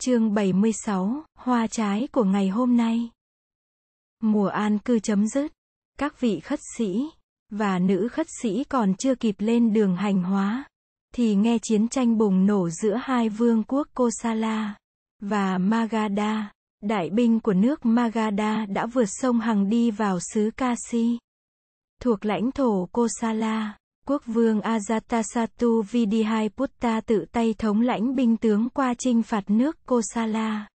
Chương 76, Hoa trái của ngày hôm nay. Mùa an cư chấm dứt. Các vị khất sĩ và nữ khất sĩ còn chưa kịp lên đường hành hóa thì nghe chiến tranh bùng nổ giữa hai vương quốc Kosala và Magadha. Đại binh của nước Magadha đã vượt sông Hằng đi vào xứ Kasi. Thuộc lãnh thổ Kosala, quốc vương Ajatasattu Vidihaiputta tự tay thống lãnh binh tướng qua chinh phạt nước Kosala.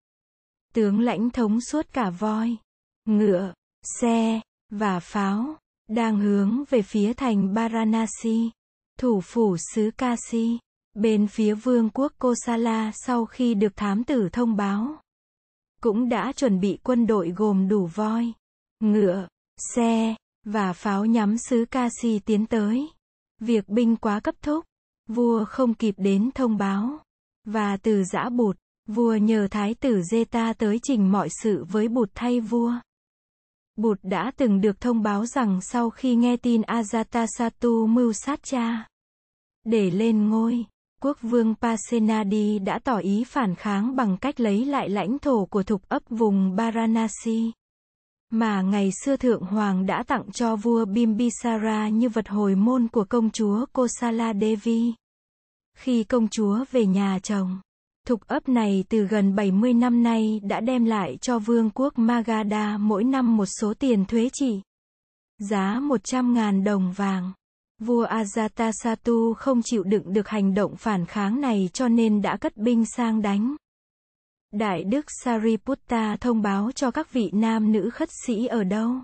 Tướng lãnh thống suốt cả voi, ngựa, xe, và pháo, đang hướng về phía thành Varanasi, thủ phủ xứ Kasi. Bên phía vương quốc Kosala sau khi được thám tử thông báo, cũng đã chuẩn bị quân đội gồm đủ voi, ngựa, xe, và pháo nhắm xứ Kasi tiến tới. Việc binh quá cấp thúc, vua không kịp đến thông báo. Và từ giã bụt, vua nhờ thái tử Zeta tới trình mọi sự với bụt thay vua. Bụt đã từng được thông báo rằng sau khi nghe tin Ajatasattu mưu sát cha, để lên ngôi, quốc vương Pasenadi đã tỏ ý phản kháng bằng cách lấy lại lãnh thổ của thục ấp vùng Varanasi mà ngày xưa thượng hoàng đã tặng cho vua Bimbisara như vật hồi môn của công chúa Kosala Devi. Khi công chúa về nhà chồng, thục ấp này từ gần 70 năm nay đã đem lại cho vương quốc Magadha mỗi năm một số tiền thuế trị Giá 100.000 đồng vàng. Vua Ajatasattu không chịu đựng được hành động phản kháng này cho nên đã cất binh sang đánh. Đại đức Sariputta thông báo cho các vị nam nữ khất sĩ ở đâu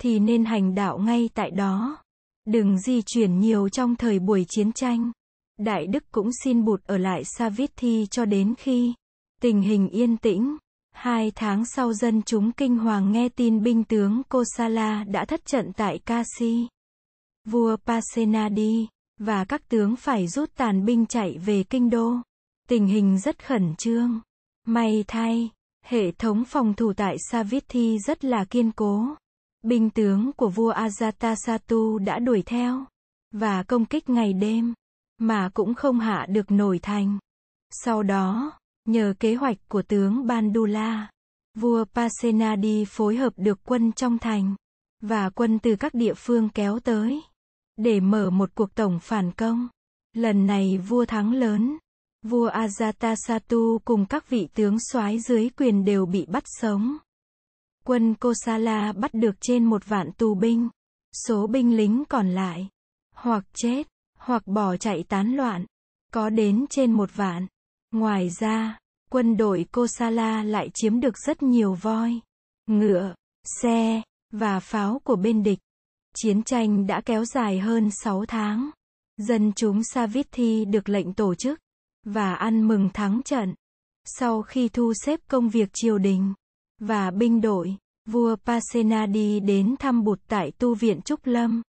thì nên hành đạo ngay tại đó. Đừng di chuyển nhiều trong thời buổi chiến tranh. Đại đức cũng xin bụt ở lại Savithi cho đến khi tình hình yên tĩnh. Hai tháng sau dân chúng kinh hoàng nghe tin binh tướng Kosala đã thất trận tại Kasi. Vua Pasenadi, và các tướng phải rút tàn binh chạy về kinh đô. Tình hình rất khẩn trương. May thay, hệ thống phòng thủ tại Savithi rất là kiên cố. Binh tướng của vua Ajatasattu đã đuổi theo và công kích ngày đêm, mà cũng không hạ được nổi thành. Sau đó, nhờ kế hoạch của tướng Bandula, vua Pasenadi phối hợp được quân trong thành và quân từ các địa phương kéo tới để mở một cuộc tổng phản công. Lần này vua thắng lớn. Vua Ajatasattu cùng các vị tướng soái dưới quyền đều bị bắt sống. Quân Kosala bắt được trên một vạn tù binh. Số binh lính còn lại, hoặc chết, hoặc bỏ chạy tán loạn, có đến trên một vạn. Ngoài ra, quân đội Kosala lại chiếm được rất nhiều voi, ngựa, xe, và pháo của bên địch. Chiến tranh đã kéo dài hơn 6 tháng. Dân chúng Savithi được lệnh tổ chức và ăn mừng thắng trận. Sau khi thu xếp công việc triều đình và binh đội, vua Pasenadi đến thăm Bụt tại tu viện Trúc Lâm.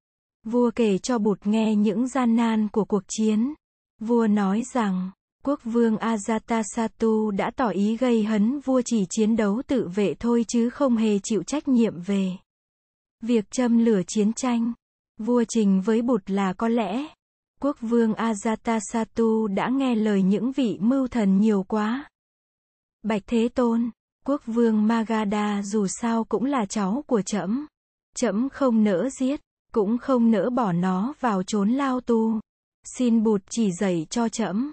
Vua kể cho Bụt nghe những gian nan của cuộc chiến. Vua nói rằng, quốc vương Ajatasattu đã tỏ ý gây hấn vua chỉ chiến đấu tự vệ thôi chứ không hề chịu trách nhiệm về việc châm lửa chiến tranh. Vua trình với Bụt là có lẽ quốc vương Ajatasattu đã nghe lời những vị mưu thần nhiều quá. Bạch Thế Tôn, quốc vương Magadha dù sao cũng là cháu của trẫm. Trẫm không nỡ giết, cũng không nỡ bỏ nó vào chốn lao tu. Xin Bụt chỉ dạy cho trẫm.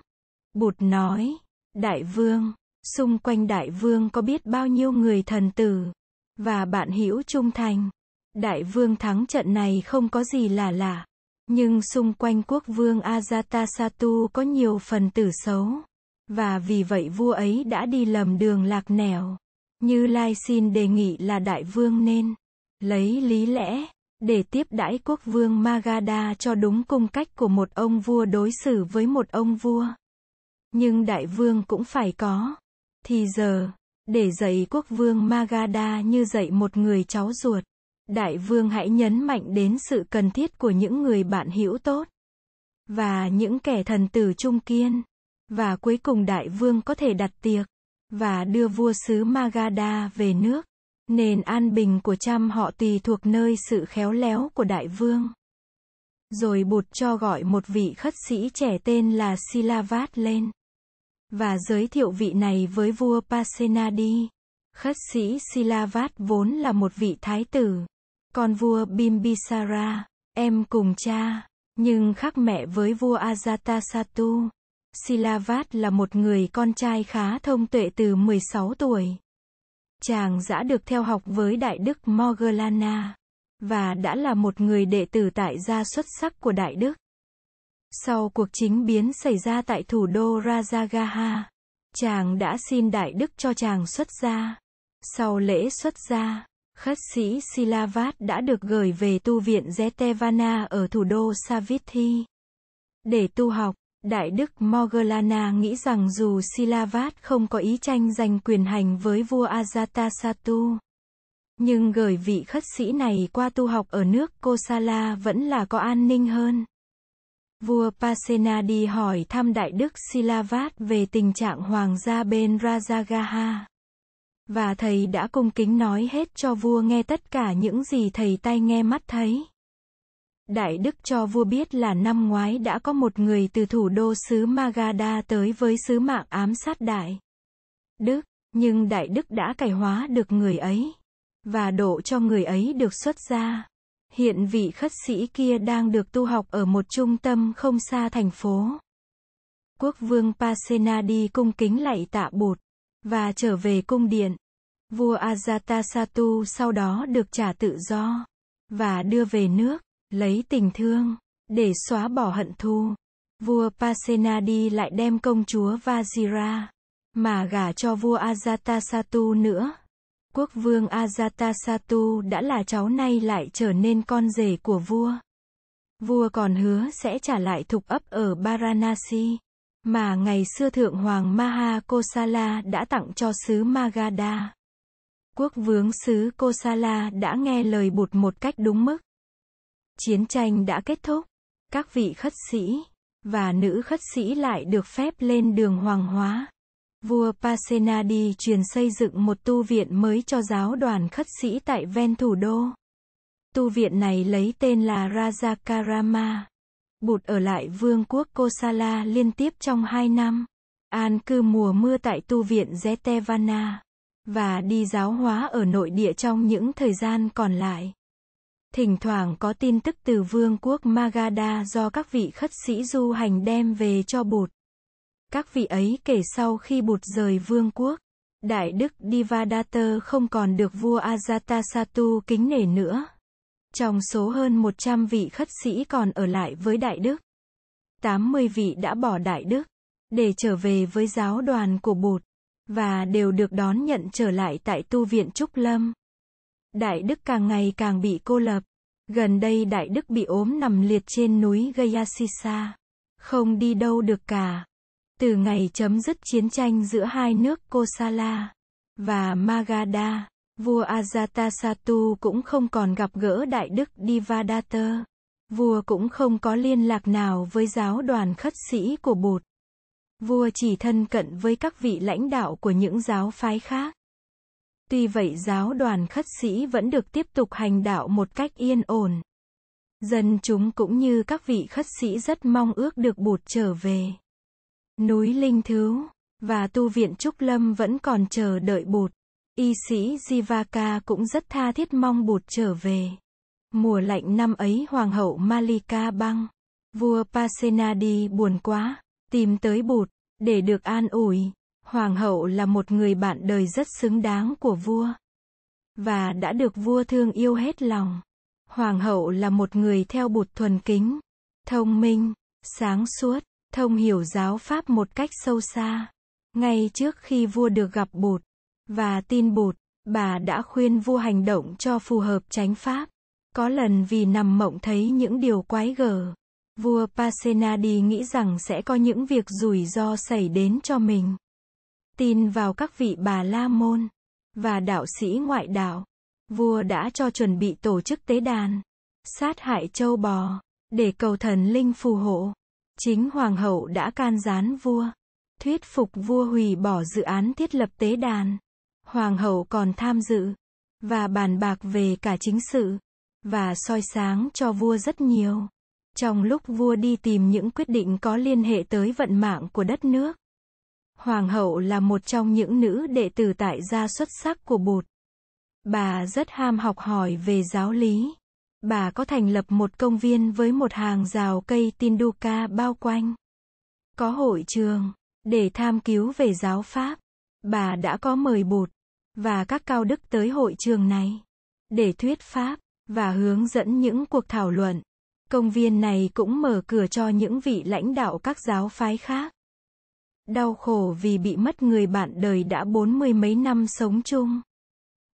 Bụt nói, Đại vương, xung quanh Đại vương có biết bao nhiêu người thần tử và bạn hữu trung thành. Đại vương thắng trận này không có gì là lạ. Nhưng xung quanh quốc vương Ajatasattu có nhiều phần tử xấu. Và vì vậy vua ấy đã đi lầm đường lạc nẻo. Như Lai xin đề nghị là đại vương nên lấy lý lẽ để tiếp đãi quốc vương Magadha cho đúng cung cách của một ông vua đối xử với một ông vua. Nhưng đại vương cũng phải có thì giờ, để dạy quốc vương Magadha như dạy một người cháu ruột. Đại vương hãy nhấn mạnh đến sự cần thiết của những người bạn hữu tốt và những kẻ thần tử trung kiên. Và cuối cùng đại vương có thể đặt tiệc và đưa vua xứ Magadha về nước. Nền an bình của trăm họ tùy thuộc nơi sự khéo léo của đại vương. Rồi bụt cho gọi một vị khất sĩ trẻ tên là Silavat lên. và giới thiệu vị này với vua Pasenadi. Khất sĩ Silavat vốn là một vị thái tử, con vua Bimbisara, em cùng cha, nhưng khác mẹ với vua Ajatasattu. Silavat là một người con trai khá thông tuệ từ 16 tuổi. Chàng đã được theo học với Đại Đức Moggallana, và đã là một người đệ tử tại gia xuất sắc của Đại Đức. Sau cuộc chính biến xảy ra tại thủ đô Rajagaha, chàng đã xin Đại Đức cho chàng xuất gia. Sau lễ xuất gia, khất sĩ Silavat đã được gửi về tu viện Jetevana ở thủ đô Savithi. Để tu học, Đại Đức Moggallana nghĩ rằng dù Silavat không có ý tranh giành quyền hành với vua Ajatasattu, nhưng gửi vị khất sĩ này qua tu học ở nước Kosala vẫn là có an ninh hơn. Vua Pasenadi hỏi thăm Đại Đức Silavat về tình trạng hoàng gia bên Rajagaha. Và thầy đã cung kính nói hết cho vua nghe tất cả những gì thầy tay nghe mắt thấy. Đại Đức cho vua biết là năm ngoái đã có một người từ thủ đô xứ Magadha tới với sứ mạng ám sát Đại Đức, nhưng Đại Đức đã cải hóa được người ấy, và độ cho người ấy được xuất gia. Hiện vị khất sĩ kia đang được tu học ở một trung tâm không xa thành phố. Quốc vương Pasenadi cung kính lạy tạ bụt, và trở về cung điện. Vua Ajatasattu sau đó được trả tự do, và đưa về nước, lấy tình thương, để xóa bỏ hận thù. Vua Pasenadi lại đem công chúa Vajira, mà gả cho vua Ajatasattu nữa. Quốc vương Ajatasattu đã là cháu nay lại trở nên con rể của vua. Vua còn hứa sẽ trả lại thục ấp ở Varanasi, mà ngày xưa Thượng Hoàng Maha Kosala đã tặng cho sứ Magadha. Quốc vương sứ Kosala đã nghe lời bụt một cách đúng mức. Chiến tranh đã kết thúc. Các vị khất sĩ và nữ khất sĩ lại được phép lên đường hoàng hóa. Vua Pasenadi truyền xây dựng một tu viện mới cho giáo đoàn khất sĩ tại ven thủ đô. Tu viện này lấy tên là Rajakarama. Bụt ở lại vương quốc Kosala liên tiếp trong hai năm. An cư mùa mưa tại tu viện Jetavana Và đi giáo hóa ở nội địa trong những thời gian còn lại. Thỉnh thoảng có tin tức từ vương quốc Magadha do các vị khất sĩ du hành đem về cho Bụt. Các vị ấy kể sau khi bụt rời vương quốc, Đại Đức Divadatta không còn được vua Ajatasattu kính nể nữa. Trong số hơn 100 vị khất sĩ còn ở lại với Đại Đức, 80 vị đã bỏ Đại Đức, để trở về với giáo đoàn của Bụt, và đều được đón nhận trở lại tại tu viện Trúc Lâm. Đại Đức càng ngày càng bị cô lập. Gần đây Đại Đức bị ốm nằm liệt trên núi Gayasisa. Không đi đâu được cả. Từ ngày chấm dứt chiến tranh giữa hai nước Kosala và Magadha, vua Ajatasattu cũng không còn gặp gỡ Đại Đức Divadatta. Vua cũng không có liên lạc nào với giáo đoàn khất sĩ của Bụt. Vua chỉ thân cận với các vị lãnh đạo của những giáo phái khác. Tuy vậy giáo đoàn khất sĩ vẫn được tiếp tục hành đạo một cách yên ổn. Dân chúng cũng như các vị khất sĩ rất mong ước được Bụt trở về. Núi Linh Thứ và tu viện Trúc Lâm vẫn còn chờ đợi bụt. Y sĩ Jivaka cũng rất tha thiết mong bụt trở về. Mùa lạnh năm ấy Hoàng hậu Malika băng. Vua Pasenadi buồn quá, tìm tới bụt, để được an ủi. Hoàng hậu là một người bạn đời rất xứng đáng của vua. Và đã được vua thương yêu hết lòng. Hoàng hậu là một người theo bụt thuần kính, thông minh, sáng suốt, thông hiểu giáo pháp một cách sâu xa. Ngay trước khi vua được gặp bụt và tin bụt, bà đã khuyên vua hành động cho phù hợp chánh pháp. Có lần vì nằm mộng thấy những điều quái gở, vua Pasenadi nghĩ rằng sẽ có những việc rủi ro xảy đến cho mình. Tin vào các vị bà la môn và đạo sĩ ngoại đạo, vua đã cho chuẩn bị tổ chức tế đàn, sát hại châu bò để cầu thần linh phù hộ. Chính hoàng hậu đã can gián vua, thuyết phục vua hủy bỏ dự án thiết lập tế đàn. Hoàng hậu còn tham dự và bàn bạc về cả chính sự và soi sáng cho vua rất nhiều. Trong lúc vua đi tìm những quyết định có liên hệ tới vận mạng của đất nước, Hoàng hậu là một trong những nữ đệ tử tại gia xuất sắc của Bụt. Bà rất ham học hỏi về giáo lý. Bà có thành lập một công viên với một hàng rào cây Tinduka bao quanh. Có hội trường, để tham cứu về giáo pháp. Bà đã có mời Bụt và các cao đức tới hội trường này để thuyết pháp và hướng dẫn những cuộc thảo luận. Công viên này cũng mở cửa cho những vị lãnh đạo các giáo phái khác. Đau khổ vì bị mất người bạn đời đã bốn mươi mấy năm sống chung.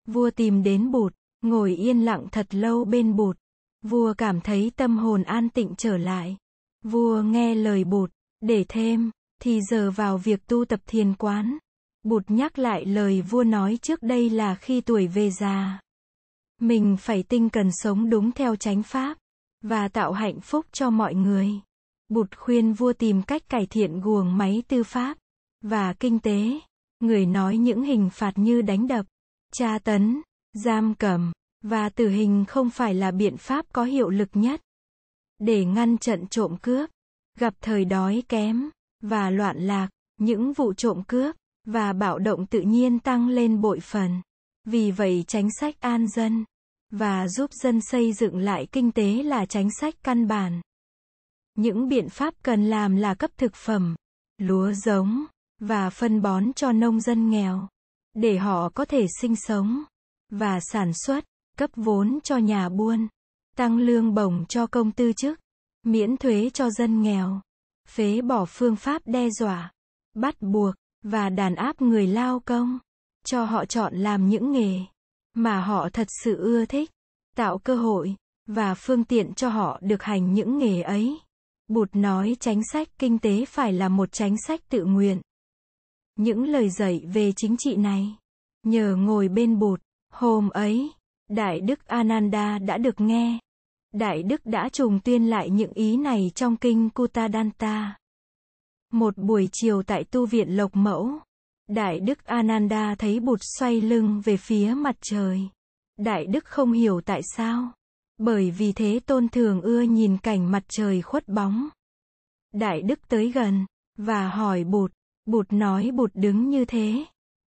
Vua tìm đến bụt, ngồi yên lặng thật lâu bên bụt. Vua cảm thấy tâm hồn an tịnh trở lại. Vua nghe lời bụt, để thêm, thì giờ vào việc tu tập thiền quán. Bụt nhắc lại lời vua nói trước đây là khi tuổi về già. Mình phải tinh cần sống đúng theo chánh pháp, và tạo hạnh phúc cho mọi người. Bụt khuyên vua tìm cách cải thiện guồng máy tư pháp và kinh tế. Người nói những hình phạt như đánh đập, tra tấn, giam cầm và tử hình không phải là biện pháp có hiệu lực nhất để ngăn trận trộm cướp, gặp thời đói kém và loạn lạc, những vụ trộm cướp và bạo động tự nhiên tăng lên bội phần. Vì vậy chính sách an dân và giúp dân xây dựng lại kinh tế là chính sách căn bản. Những biện pháp cần làm là cấp thực phẩm, lúa giống và phân bón cho nông dân nghèo để họ có thể sinh sống và sản xuất, cấp vốn cho nhà buôn, tăng lương bổng cho công tư chức, miễn thuế cho dân nghèo, phế bỏ phương pháp đe dọa, bắt buộc và đàn áp người lao công, cho họ chọn làm những nghề mà họ thật sự ưa thích, tạo cơ hội và phương tiện cho họ được hành những nghề ấy. Bụt nói chính sách kinh tế phải là một chính sách tự nguyện. Những lời dạy về chính trị này, nhờ ngồi bên Bụt, hôm ấy, Đại Đức Ananda đã được nghe. Đại Đức đã trùng tuyên lại những ý này trong kinh Kutadanta. Một buổi chiều tại tu viện Lộc Mẫu, Đại Đức Ananda thấy Bụt xoay lưng về phía mặt trời. Đại Đức không hiểu tại sao. Bởi vì thế tôn thường ưa nhìn cảnh mặt trời khuất bóng. Đại Đức tới gần, và hỏi Bụt, Bụt nói Bụt đứng như thế,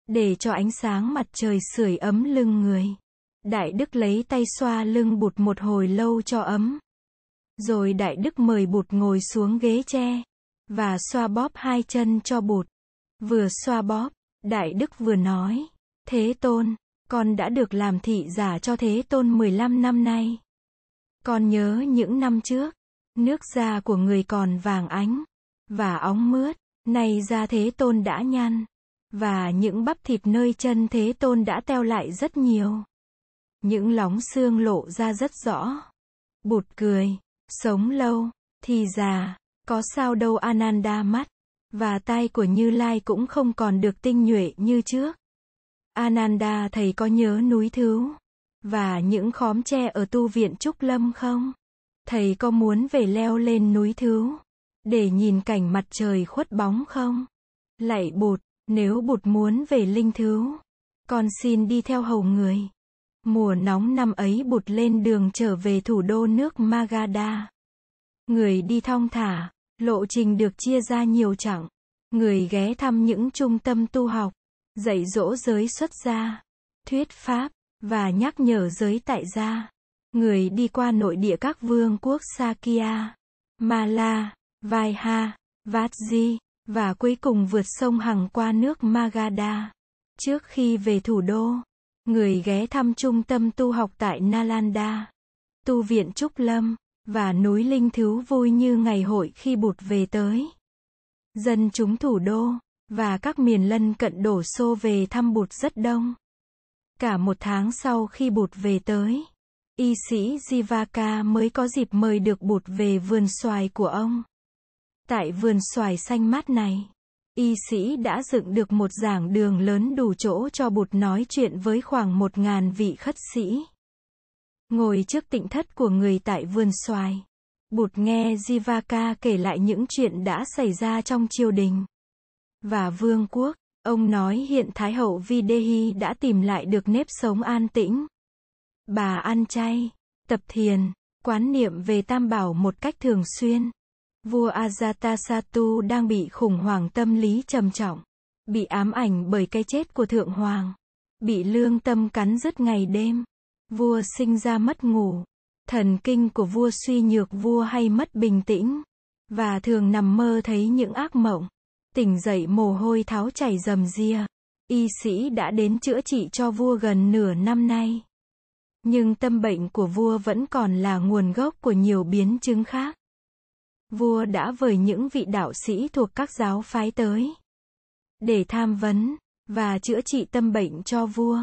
để cho ánh sáng mặt trời sưởi ấm lưng người. Đại Đức lấy tay xoa lưng Bụt một hồi lâu cho ấm. Rồi Đại Đức mời Bụt ngồi xuống ghế tre, và xoa bóp hai chân cho Bụt. Vừa xoa bóp, Đại Đức vừa nói, Thế Tôn, con đã được làm thị giả cho Thế Tôn 15 năm nay. Con nhớ những năm trước, nước da của người còn vàng ánh, và óng mướt, nay da Thế Tôn đã nhăn, và những bắp thịt nơi chân Thế Tôn đã teo lại rất nhiều. Những lóng xương lộ ra rất rõ. Bụt cười, sống lâu, thì già, có sao đâu Ananda mắt, và tai của Như Lai cũng không còn được tinh nhuệ như trước. Ananda thầy có nhớ núi thứ và những khóm tre ở tu viện Trúc Lâm không? Thầy có muốn về leo lên núi thứ để nhìn cảnh mặt trời khuất bóng không? Lạy Bụt, nếu Bụt muốn về Linh thứ con xin đi theo hầu người. Mùa nóng năm ấy Bụt lên đường trở về thủ đô nước Magadha. Người đi thong thả, lộ trình được chia ra nhiều chặng. Người ghé thăm những trung tâm tu học, dạy dỗ giới xuất gia, thuyết pháp, và nhắc nhở giới tại gia. Người đi qua nội địa các vương quốc Sakya, Mala, Vaiha, Vatji, và cuối cùng vượt sông Hằng qua nước Magadha. Trước khi về thủ đô, người ghé thăm trung tâm tu học tại Nalanda, tu viện Trúc Lâm, và núi Linh Thứ vui như ngày hội khi bụt về tới. Dân chúng thủ đô, và các miền lân cận đổ xô về thăm bụt rất đông. Cả một tháng sau khi bụt về tới, y sĩ Jivaka mới có dịp mời được bụt về vườn xoài của ông. Tại vườn xoài xanh mát này, y sĩ đã dựng được một giảng đường lớn đủ chỗ cho bụt nói chuyện với khoảng một ngàn vị khất sĩ. Ngồi trước tịnh thất của người tại vườn xoài, bụt nghe Jivaka kể lại những chuyện đã xảy ra trong triều đình và vương quốc. Ông nói hiện Thái hậu Videhi đã tìm lại được nếp sống an tĩnh. Bà ăn chay, tập thiền, quán niệm về tam bảo một cách thường xuyên. Vua Ajatasattu đang bị khủng hoảng tâm lý trầm trọng. bị ám ảnh bởi cái chết của thượng hoàng, bị lương tâm cắn rứt ngày đêm, vua sinh ra mất ngủ, thần kinh của vua suy nhược vua hay mất bình tĩnh, và thường nằm mơ thấy những ác mộng, tỉnh dậy mồ hôi tháo chảy rầm ria. Y sĩ đã đến chữa trị cho vua gần nửa năm nay. Nhưng tâm bệnh của vua vẫn còn là nguồn gốc của nhiều biến chứng khác. Vua đã vời những vị đạo sĩ thuộc các giáo phái tới để tham vấn và chữa trị tâm bệnh cho vua,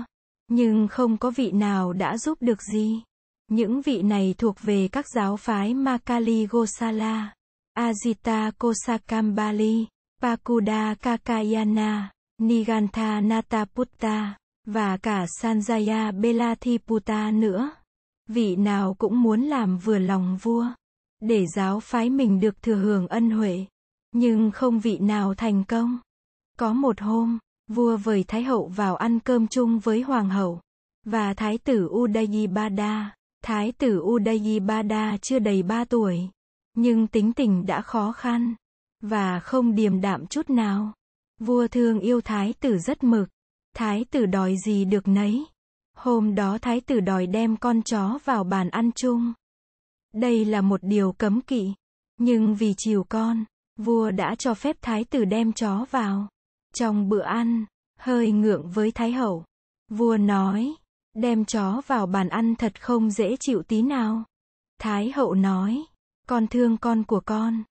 nhưng không có vị nào đã giúp được gì. Những vị này thuộc về các giáo phái Makali Gosala, Ajita Kosakambali, Pakuda Kakayana, Nigantha Nataputta, và cả Sanjaya Belathiputta nữa. Vị nào cũng muốn làm vừa lòng vua, để giáo phái mình được thừa hưởng ân huệ, nhưng không vị nào thành công. Có một hôm, vua vời Thái hậu vào ăn cơm chung với hoàng hậu, và thái tử Udayibada. Thái tử Udayibada chưa đầy ba tuổi, nhưng tính tình đã khó khăn, và không điềm đạm chút nào. Vua thương yêu thái tử rất mực. Thái tử đòi gì được nấy. Hôm đó thái tử đòi đem con chó vào bàn ăn chung. Đây là một điều cấm kỵ. Nhưng vì chiều con, vua đã cho phép thái tử đem chó vào. Trong bữa ăn, hơi ngượng với thái hậu. Vua nói, đem chó vào bàn ăn thật không dễ chịu tí nào. Thái hậu nói, con thương con của con.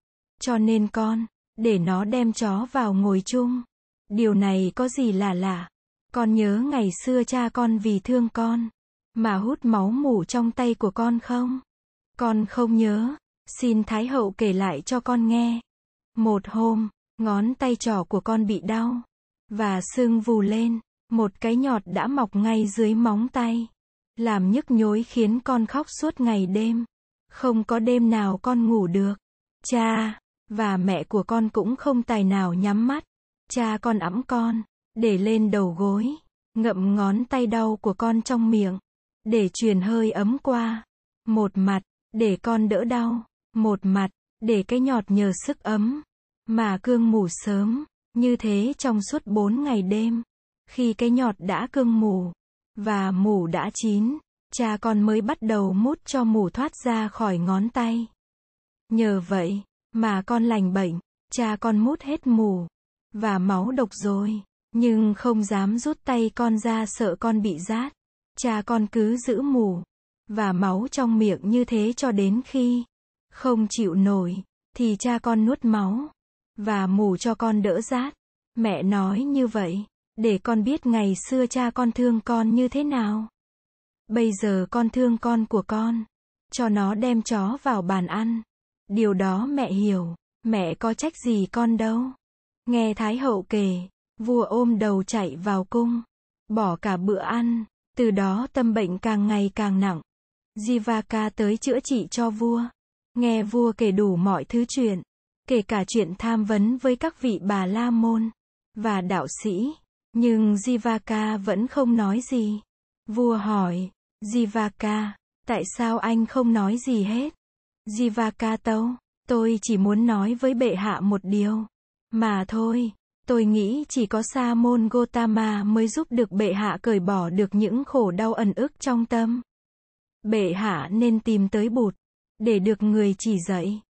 Cho nên con, để nó đem chó vào ngồi chung. Điều này có gì là lạ? Con nhớ ngày xưa cha con vì thương con, mà hút máu mủ trong tay của con không? Con không nhớ, xin Thái hậu kể lại cho con nghe. Một hôm, ngón tay trỏ của con bị đau, và sưng vù lên, một cái nhọt đã mọc ngay dưới móng tay, làm nhức nhối khiến con khóc suốt ngày đêm. Không có đêm nào con ngủ được. Cha, và mẹ của con cũng không tài nào nhắm mắt. Cha con ẵm con, để lên đầu gối, ngậm ngón tay đau của con trong miệng, để truyền hơi ấm qua. Một mặt, để con đỡ đau, một mặt, để cái nhọt nhờ sức ấm, mà cương mù sớm, như thế trong suốt bốn ngày đêm. Khi cái nhọt đã cương mù, và mù đã chín, cha con mới bắt đầu mút cho mù thoát ra khỏi ngón tay. Nhờ vậy, mà con lành bệnh, cha con mút hết mù, và máu độc rồi, nhưng không dám rút tay con ra sợ con bị rát. Cha con cứ giữ mù, và máu trong miệng như thế cho đến khi không chịu nổi, thì cha con nuốt máu, và mù cho con đỡ rát. Mẹ nói như vậy, để con biết ngày xưa cha con thương con như thế nào. Bây giờ con thương con của con, cho nó đem chó vào bàn ăn. Điều đó mẹ hiểu, mẹ có trách gì con đâu. Nghe Thái hậu kể, vua ôm đầu chạy vào cung, bỏ cả bữa ăn, từ đó tâm bệnh càng ngày càng nặng. Jivaka tới chữa trị cho vua. Nghe vua kể đủ mọi thứ chuyện, kể cả chuyện tham vấn với các vị bà la môn và đạo sĩ, nhưng Jivaka vẫn không nói gì. Vua hỏi, Jivaka, tại sao anh không nói gì hết? Jivaka tâu, tôi chỉ muốn nói với bệ hạ một điều. Mà thôi, tôi nghĩ chỉ có Sa môn Gotama mới giúp được bệ hạ cởi bỏ được những khổ đau ẩn ức trong tâm. Bệ hạ nên tìm tới bụt, để được người chỉ dạy.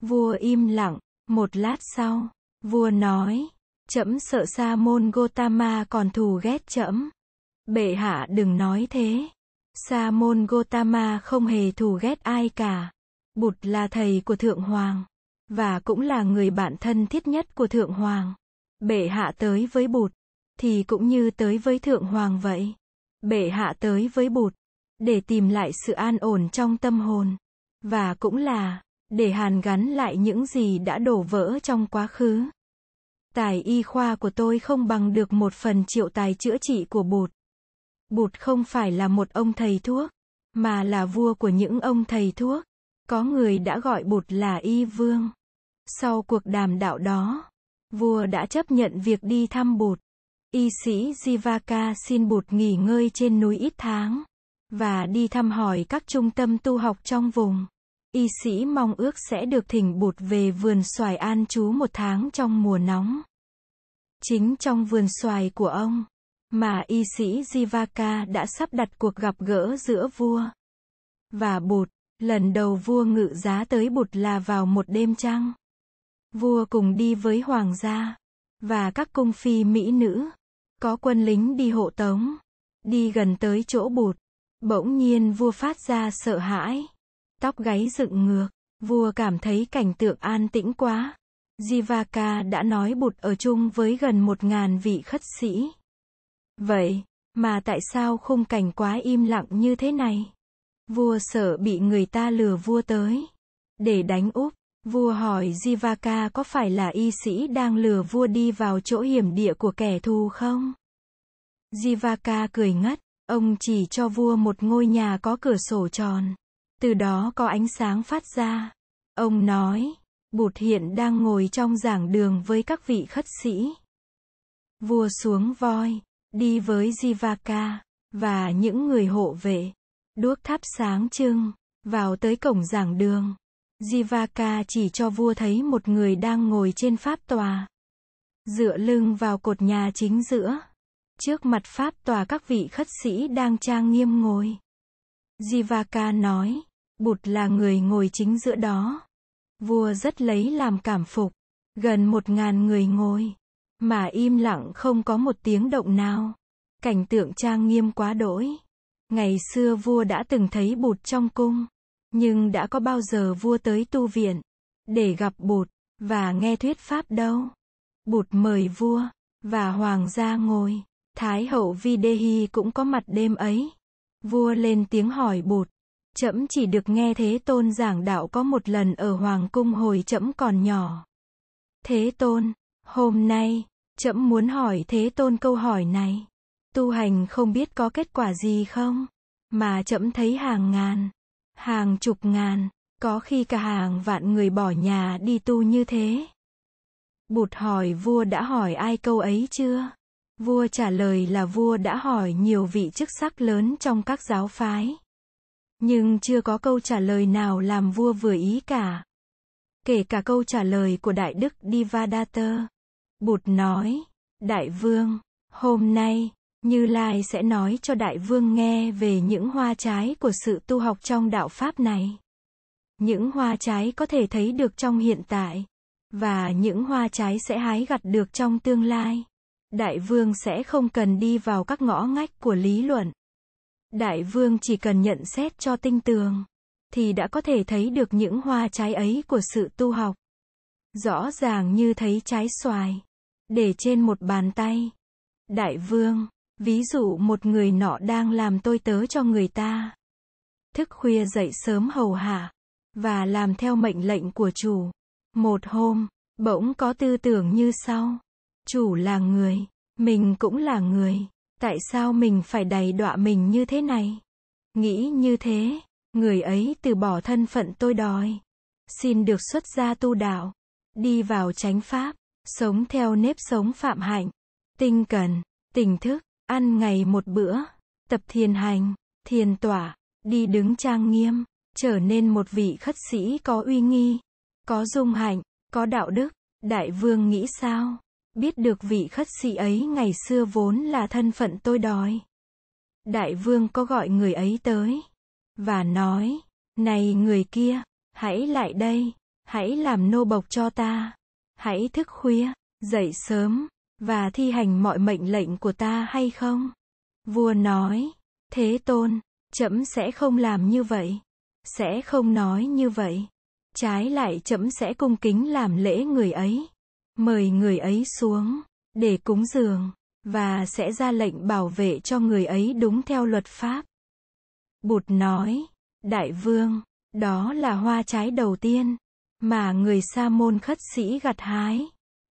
Vua im lặng, một lát sau, vua nói, trẫm sợ Sa môn Gotama còn thù ghét trẫm. Bệ hạ đừng nói thế. Sa môn Gotama không hề thù ghét ai cả. Bụt là thầy của Thượng Hoàng, và cũng là người bạn thân thiết nhất của Thượng Hoàng. Bệ hạ tới với Bụt, thì cũng như tới với Thượng Hoàng vậy. Bệ hạ tới với Bụt, để tìm lại sự an ổn trong tâm hồn, và cũng là, để hàn gắn lại những gì đã đổ vỡ trong quá khứ. Tài y khoa của tôi không bằng được một phần triệu tài chữa trị của Bụt. Bụt không phải là một ông thầy thuốc, mà là vua của những ông thầy thuốc. Có người đã gọi Bụt là Y Vương. Sau cuộc đàm đạo đó, vua đã chấp nhận việc đi thăm Bụt. Y sĩ Jivaka xin Bụt nghỉ ngơi trên núi ít tháng, và đi thăm hỏi các trung tâm tu học trong vùng. Y sĩ mong ước sẽ được thỉnh Bụt về vườn xoài an trú một tháng trong mùa nóng. Chính trong vườn xoài của ông, mà y sĩ Jivaka đã sắp đặt cuộc gặp gỡ giữa vua và bụt. Lần đầu vua ngự giá tới bụt là vào một đêm trăng. Vua cùng đi với hoàng gia và các cung phi mỹ nữ. Có quân lính đi hộ tống. Đi gần tới chỗ bụt. Bỗng nhiên vua phát ra sợ hãi. Tóc gáy dựng ngược. Vua cảm thấy cảnh tượng an tĩnh quá. Jivaka đã nói bụt ở chung với gần một ngàn vị khất sĩ. Vậy, mà tại sao khung cảnh quá im lặng như thế này? Vua sợ bị người ta lừa vua tới. Để đánh úp, vua hỏi Jivaka có phải là y sĩ đang lừa vua đi vào chỗ hiểm địa của kẻ thù không? Jivaka cười ngất, ông chỉ cho vua một ngôi nhà có cửa sổ tròn. Từ đó có ánh sáng phát ra. Ông nói, Bụt hiện đang ngồi trong giảng đường với các vị khất sĩ. Vua xuống voi, đi với Jivaka, và những người hộ vệ. Đuốc thắp sáng trưng, vào tới cổng giảng đường. Jivaka chỉ cho vua thấy một người đang ngồi trên pháp tòa. Dựa lưng vào cột nhà chính giữa. Trước mặt pháp tòa các vị khất sĩ đang trang nghiêm ngồi. Jivaka nói, Bụt là người ngồi chính giữa đó. Vua rất lấy làm cảm phục. Gần một ngàn người ngồi. Mà im lặng không có một tiếng động nào. Cảnh tượng trang nghiêm quá đỗi. Ngày xưa vua đã từng thấy bụt trong cung. Nhưng đã có bao giờ vua tới tu viện. Để gặp bụt. Và nghe thuyết pháp đâu. Bụt mời vua. Và hoàng gia ngồi. Thái hậu Videhi cũng có mặt đêm ấy. Vua lên tiếng hỏi bụt chậm chỉ được nghe Thế Tôn giảng đạo có một lần ở Hoàng cung hồi chậm còn nhỏ. Thế Tôn, hôm nay, chậm muốn hỏi Thế Tôn câu hỏi này. Tu hành không biết có kết quả gì không? Mà chậm thấy hàng ngàn, hàng chục ngàn, có khi cả hàng vạn người bỏ nhà đi tu như thế. Bụt hỏi vua đã hỏi ai câu ấy chưa? Vua trả lời là vua đã hỏi nhiều vị chức sắc lớn trong các giáo phái. Nhưng chưa có câu trả lời nào làm vua vừa ý cả. Kể cả câu trả lời của Đại Đức Divadatta. Bụt nói, Đại Vương, hôm nay, Như Lai sẽ nói cho Đại Vương nghe về những hoa trái của sự tu học trong đạo Pháp này. Những hoa trái có thể thấy được trong hiện tại, và những hoa trái sẽ hái gặt được trong tương lai. Đại Vương sẽ không cần đi vào các ngõ ngách của lý luận. Đại vương chỉ cần nhận xét cho tinh tường, thì đã có thể thấy được những hoa trái ấy của sự tu học. Rõ ràng như thấy trái xoài, để trên một bàn tay. Đại vương, ví dụ một người nọ đang làm tôi tớ cho người ta. Thức khuya dậy sớm hầu hạ, và làm theo mệnh lệnh của chủ. Một hôm, bỗng có tư tưởng như sau. Chủ là người, mình cũng là người. Tại sao mình phải đầy đọa mình như thế này? Nghĩ như thế, người ấy từ bỏ thân phận tôi đòi. Xin được xuất gia tu đạo. Đi vào chánh pháp, sống theo nếp sống phạm hạnh. Tinh cần, tỉnh thức, ăn ngày một bữa. Tập thiền hành, thiền tỏa, đi đứng trang nghiêm, trở nên một vị khất sĩ có uy nghi, có dung hạnh, có đạo đức. Đại vương nghĩ sao? Biết được vị khất sĩ ấy ngày xưa vốn là thân phận tôi đói Đại vương có gọi người ấy tới, và nói, này người kia, hãy lại đây, hãy làm nô bộc cho ta, hãy thức khuya, dậy sớm, và thi hành mọi mệnh lệnh của ta hay không? Vua nói, thế tôn, chấm sẽ không làm như vậy, sẽ không nói như vậy. Trái lại chấm sẽ cung kính làm lễ người ấy mời người ấy xuống để cúng dường và sẽ ra lệnh bảo vệ cho người ấy đúng theo luật pháp. Bụt nói, Đại vương, đó là hoa trái đầu tiên mà người sa môn khất sĩ gặt hái.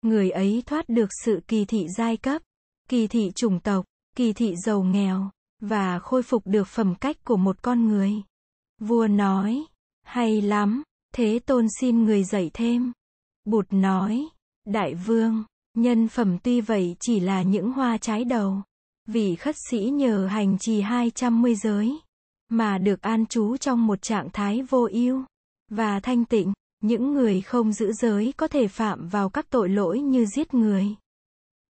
Người ấy thoát được sự kỳ thị giai cấp, kỳ thị chủng tộc, kỳ thị giàu nghèo và khôi phục được phẩm cách của một con người. Vua nói, hay lắm, thế tôn xin người dạy thêm. Bụt nói, Đại vương, nhân phẩm tuy vậy chỉ là những hoa trái đầu. Vị khất sĩ nhờ hành trì 210 giới, mà được an trú trong một trạng thái vô ưu và thanh tịnh, những người không giữ giới có thể phạm vào các tội lỗi như giết người,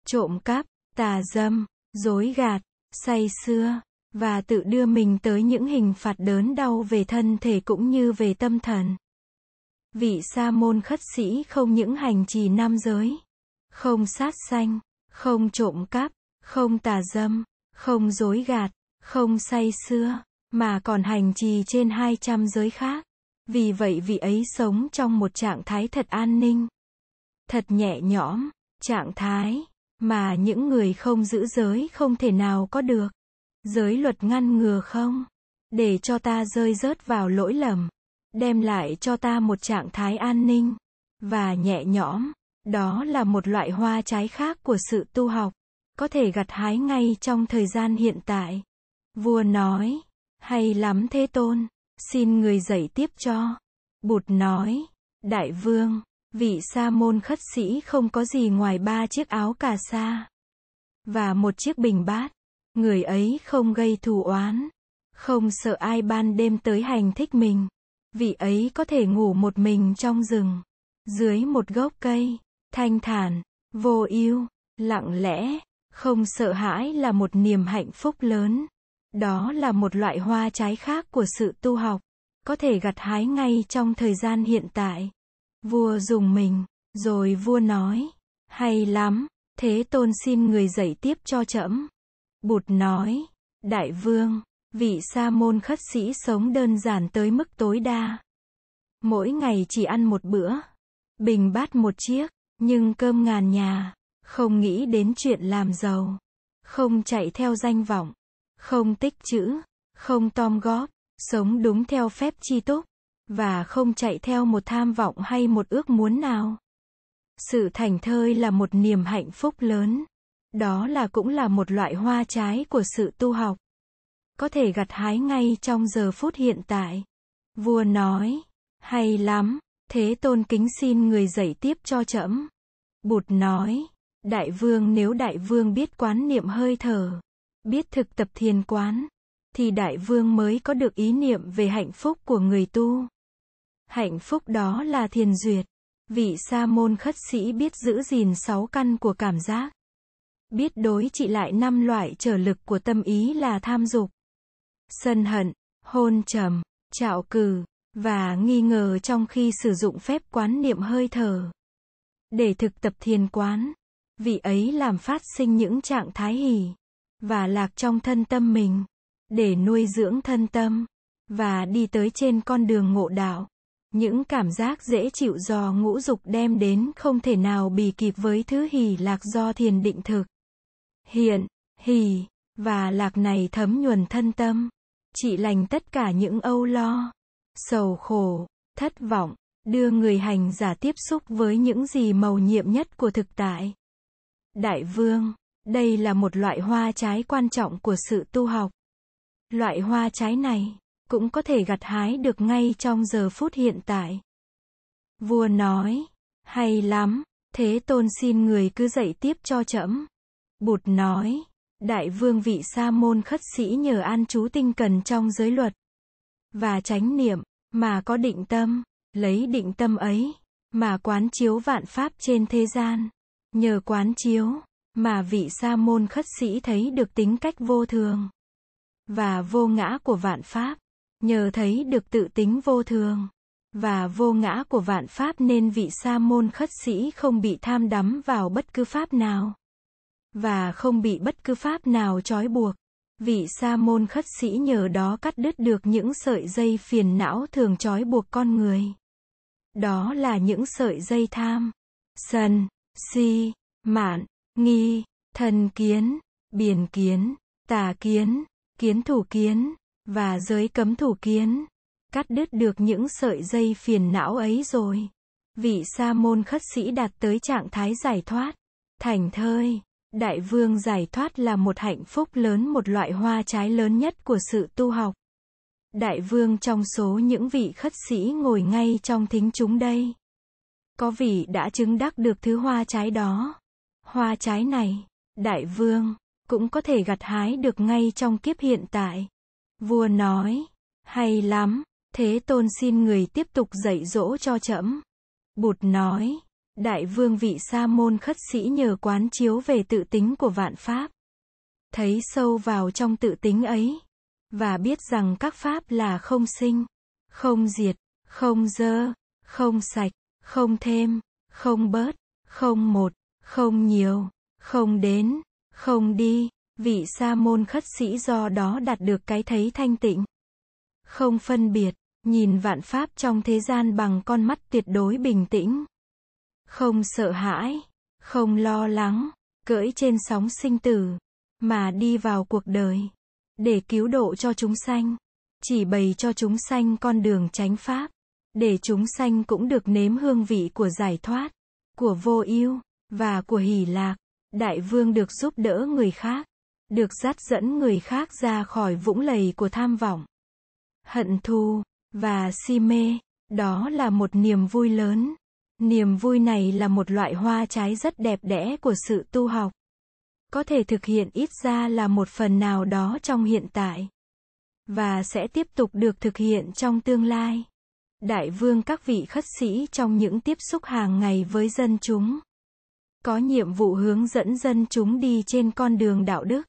trộm cắp, tà dâm, dối gạt, say xưa, và tự đưa mình tới những hình phạt đớn đau về thân thể cũng như về tâm thần. Vị sa môn khất sĩ không những hành trì nam giới, không sát sanh, không trộm cắp, không tà dâm, không dối gạt, không say xưa, mà còn hành trì trên 200 giới khác. Vì vậy vị ấy sống trong một trạng thái thật an ninh, thật nhẹ nhõm, trạng thái mà những người không giữ giới không thể nào có được. Giới luật ngăn ngừa không? Để cho ta rơi rớt vào lỗi lầm, đem lại cho ta một trạng thái an ninh và nhẹ nhõm. Đó là một loại hoa trái khác của sự tu học, có thể gặt hái ngay trong thời gian hiện tại. Vua nói, hay lắm Thế Tôn, xin người dạy tiếp cho. Bụt nói, Đại Vương, vị sa môn khất sĩ không có gì ngoài ba chiếc áo cà sa và một chiếc bình bát. Người ấy không gây thù oán, không sợ ai ban đêm tới hành thích mình. Vị ấy có thể ngủ một mình trong rừng, dưới một gốc cây, thanh thản, vô ưu, lặng lẽ, không sợ hãi là một niềm hạnh phúc lớn. Đó là một loại hoa trái khác của sự tu học, có thể gặt hái ngay trong thời gian hiện tại. Vua dùng mình, rồi vua nói, hay lắm, thế tôn xin người dạy tiếp cho trẫm. Bụt nói, đại vương, vị sa môn khất sĩ sống đơn giản tới mức tối đa. Mỗi ngày chỉ ăn một bữa, bình bát một chiếc, nhưng cơm ngàn nhà, không nghĩ đến chuyện làm giàu, không chạy theo danh vọng, không tích chữ, không tom góp, sống đúng theo phép chi túc, và không chạy theo một tham vọng hay một ước muốn nào. Sự thành thơi là một niềm hạnh phúc lớn. Đó là cũng là một loại hoa trái của sự tu học. Có thể gặt hái ngay trong giờ phút hiện tại. Vua nói, hay lắm, thế tôn kính xin người dạy tiếp cho trẫm. Bụt nói, đại vương nếu đại vương biết quán niệm hơi thở, biết thực tập thiền quán, thì đại vương mới có được ý niệm về hạnh phúc của người tu. Hạnh phúc đó là thiền duyệt. Vị sa môn khất sĩ biết giữ gìn sáu căn của cảm giác. Biết đối trị lại năm loại trở lực của tâm ý là tham dục, sân hận, hôn trầm, trạo cử, và nghi ngờ trong khi sử dụng phép quán niệm hơi thở. Để thực tập thiền quán, vị ấy làm phát sinh những trạng thái hỷ và lạc trong thân tâm mình, để nuôi dưỡng thân tâm và đi tới trên con đường ngộ đạo. Những cảm giác dễ chịu do ngũ dục đem đến không thể nào bì kịp với thứ hỷ lạc do thiền định thực. Hiện, hỷ, và lạc này thấm nhuần thân tâm, chị lành tất cả những âu lo, sầu khổ, thất vọng, đưa người hành giả tiếp xúc với những gì màu nhiệm nhất của thực tại. Đại vương, đây là một loại hoa trái quan trọng của sự tu học. Loại hoa trái này cũng có thể gặt hái được ngay trong giờ phút hiện tại. Vua nói, hay lắm, thế tôn xin người cứ dạy tiếp cho trẫm. Bụt nói, đại vương vị sa môn khất sĩ nhờ an chú tinh cần trong giới luật và chánh niệm mà có định tâm, lấy định tâm ấy mà quán chiếu vạn pháp trên thế gian. Nhờ quán chiếu mà vị sa môn khất sĩ thấy được tính cách vô thường và vô ngã của vạn pháp. Nhờ thấy được tự tính vô thường và vô ngã của vạn pháp nên vị sa môn khất sĩ không bị tham đắm vào bất cứ pháp nào và không bị bất cứ pháp nào trói buộc. Vị sa môn khất sĩ nhờ đó cắt đứt được những sợi dây phiền não thường trói buộc con người. Đó là những sợi dây tham, sân, si, mạn, nghi, thần kiến, biển kiến, tà kiến, kiến thủ kiến, và giới cấm thủ kiến, cắt đứt được những sợi dây phiền não ấy rồi. Vị sa môn khất sĩ đạt tới trạng thái giải thoát, thành thơi. Đại vương giải thoát là một hạnh phúc lớn một loại hoa trái lớn nhất của sự tu học. Đại vương trong số những vị khất sĩ ngồi ngay trong thính chúng đây. Có vị đã chứng đắc được thứ hoa trái đó. Hoa trái này, đại vương, cũng có thể gặt hái được ngay trong kiếp hiện tại. Vua nói, hay lắm, thế tôn xin người tiếp tục dạy dỗ cho trẫm. Bụt nói, Đại vương vị sa môn khất sĩ nhờ quán chiếu về tự tính của vạn pháp. Thấy sâu vào trong tự tính ấy. Và biết rằng các pháp là không sinh, không diệt, không dơ, không sạch, không thêm, không bớt, không một, không nhiều, không đến, không đi, vị sa môn khất sĩ do đó đạt được cái thấy thanh tịnh. Không phân biệt, nhìn vạn pháp trong thế gian bằng con mắt tuyệt đối bình tĩnh. Không sợ hãi, không lo lắng, cưỡi trên sóng sinh tử, mà đi vào cuộc đời. Để cứu độ cho chúng sanh. Chỉ bày cho chúng sanh con đường tránh pháp. Để chúng sanh cũng được nếm hương vị của giải thoát, của vô ưu và của hỷ lạc. Đại vương được giúp đỡ người khác, được dắt dẫn người khác ra khỏi vũng lầy của tham vọng, hận thù và si mê. Đó là một niềm vui lớn. Niềm vui này là một loại hoa trái rất đẹp đẽ của sự tu học. Có thể thực hiện ít ra là một phần nào đó trong hiện tại. Và sẽ tiếp tục được thực hiện trong tương lai. Đại vương các vị khất sĩ trong những tiếp xúc hàng ngày với dân chúng. Có nhiệm vụ hướng dẫn dân chúng đi trên con đường đạo đức.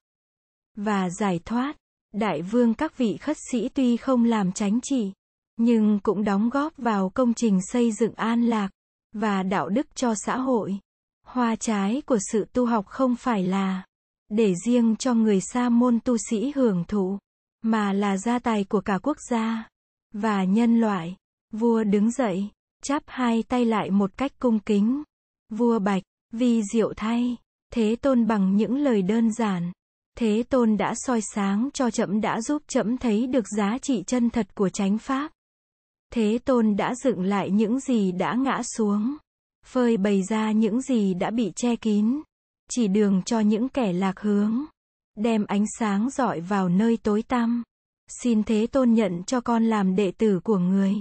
Và giải thoát. Đại vương các vị khất sĩ tuy không làm tránh trị, nhưng cũng đóng góp vào công trình xây dựng an lạc và đạo đức cho xã hội. Hoa trái của sự tu học không phải là để riêng cho người sa môn tu sĩ hưởng thụ, mà là gia tài của cả quốc gia và nhân loại. Vua đứng dậy, chắp hai tay lại một cách cung kính. Vua Bạch, vì diệu thay, Thế Tôn bằng những lời đơn giản. Thế Tôn đã soi sáng cho trẫm đã giúp trẫm thấy được giá trị chân thật của chánh pháp. Thế Tôn đã dựng lại những gì đã ngã xuống, phơi bày ra những gì đã bị che kín, chỉ đường cho những kẻ lạc hướng, đem ánh sáng dọi vào nơi tối tăm. Xin Thế Tôn nhận cho con làm đệ tử của người.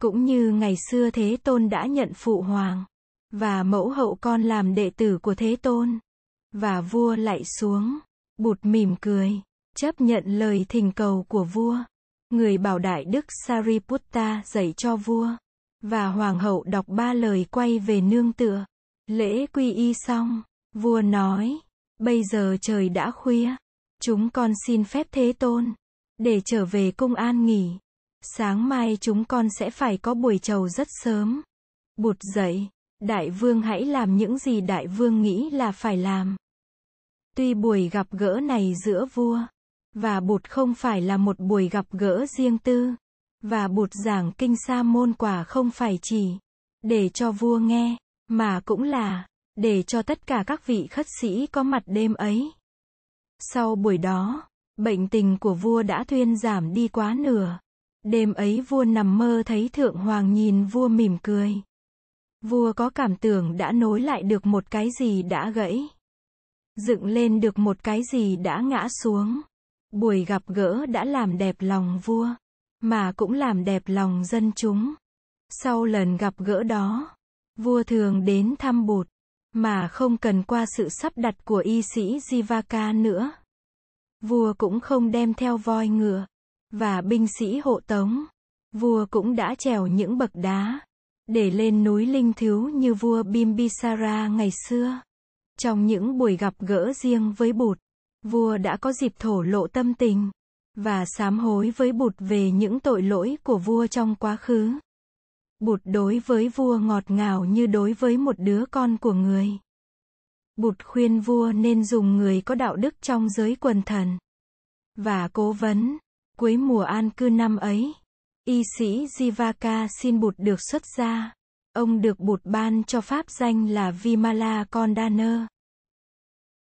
Cũng như ngày xưa Thế Tôn đã nhận phụ hoàng và mẫu hậu con làm đệ tử của Thế Tôn. Và vua lại xuống, bụt mỉm cười, chấp nhận lời thỉnh cầu của vua. Người bảo đại đức Sariputta dạy cho vua. Và hoàng hậu đọc ba lời quay về nương tựa. Lễ quy y xong, vua nói, bây giờ trời đã khuya. Chúng con xin phép thế tôn. Để trở về cung an nghỉ. Sáng mai chúng con sẽ phải có buổi chầu rất sớm. Bụt dậy, đại vương hãy làm những gì đại vương nghĩ là phải làm. Tuy buổi gặp gỡ này giữa vua và Bụt không phải là một buổi gặp gỡ riêng tư. Và Bụt giảng kinh sa môn quả không phải chỉ để cho vua nghe, mà cũng là để cho tất cả các vị khất sĩ có mặt đêm ấy. Sau buổi đó, bệnh tình của vua đã thuyên giảm đi quá nửa. Đêm ấy vua nằm mơ thấy thượng hoàng nhìn vua mỉm cười. Vua có cảm tưởng đã nối lại được một cái gì đã gãy. Dựng lên được một cái gì đã ngã xuống. Buổi gặp gỡ đã làm đẹp lòng vua, mà cũng làm đẹp lòng dân chúng. Sau lần gặp gỡ đó, vua thường đến thăm bụt, mà không cần qua sự sắp đặt của y sĩ Jivaka nữa. Vua cũng không đem theo voi ngựa, và binh sĩ hộ tống. Vua cũng đã trèo những bậc đá, để lên núi linh thiếu như vua Bimbisara ngày xưa. Trong những buổi gặp gỡ riêng với bụt, Vua đã có dịp thổ lộ tâm tình và sám hối với Bụt về những tội lỗi của vua trong quá khứ. Bụt đối với vua ngọt ngào như đối với một đứa con của người. Bụt khuyên vua nên dùng người có đạo đức trong giới quần thần. Và cố vấn, cuối mùa an cư năm ấy, y sĩ Jivaka xin Bụt được xuất gia. Ông được Bụt ban cho pháp danh là Vimala Kondana.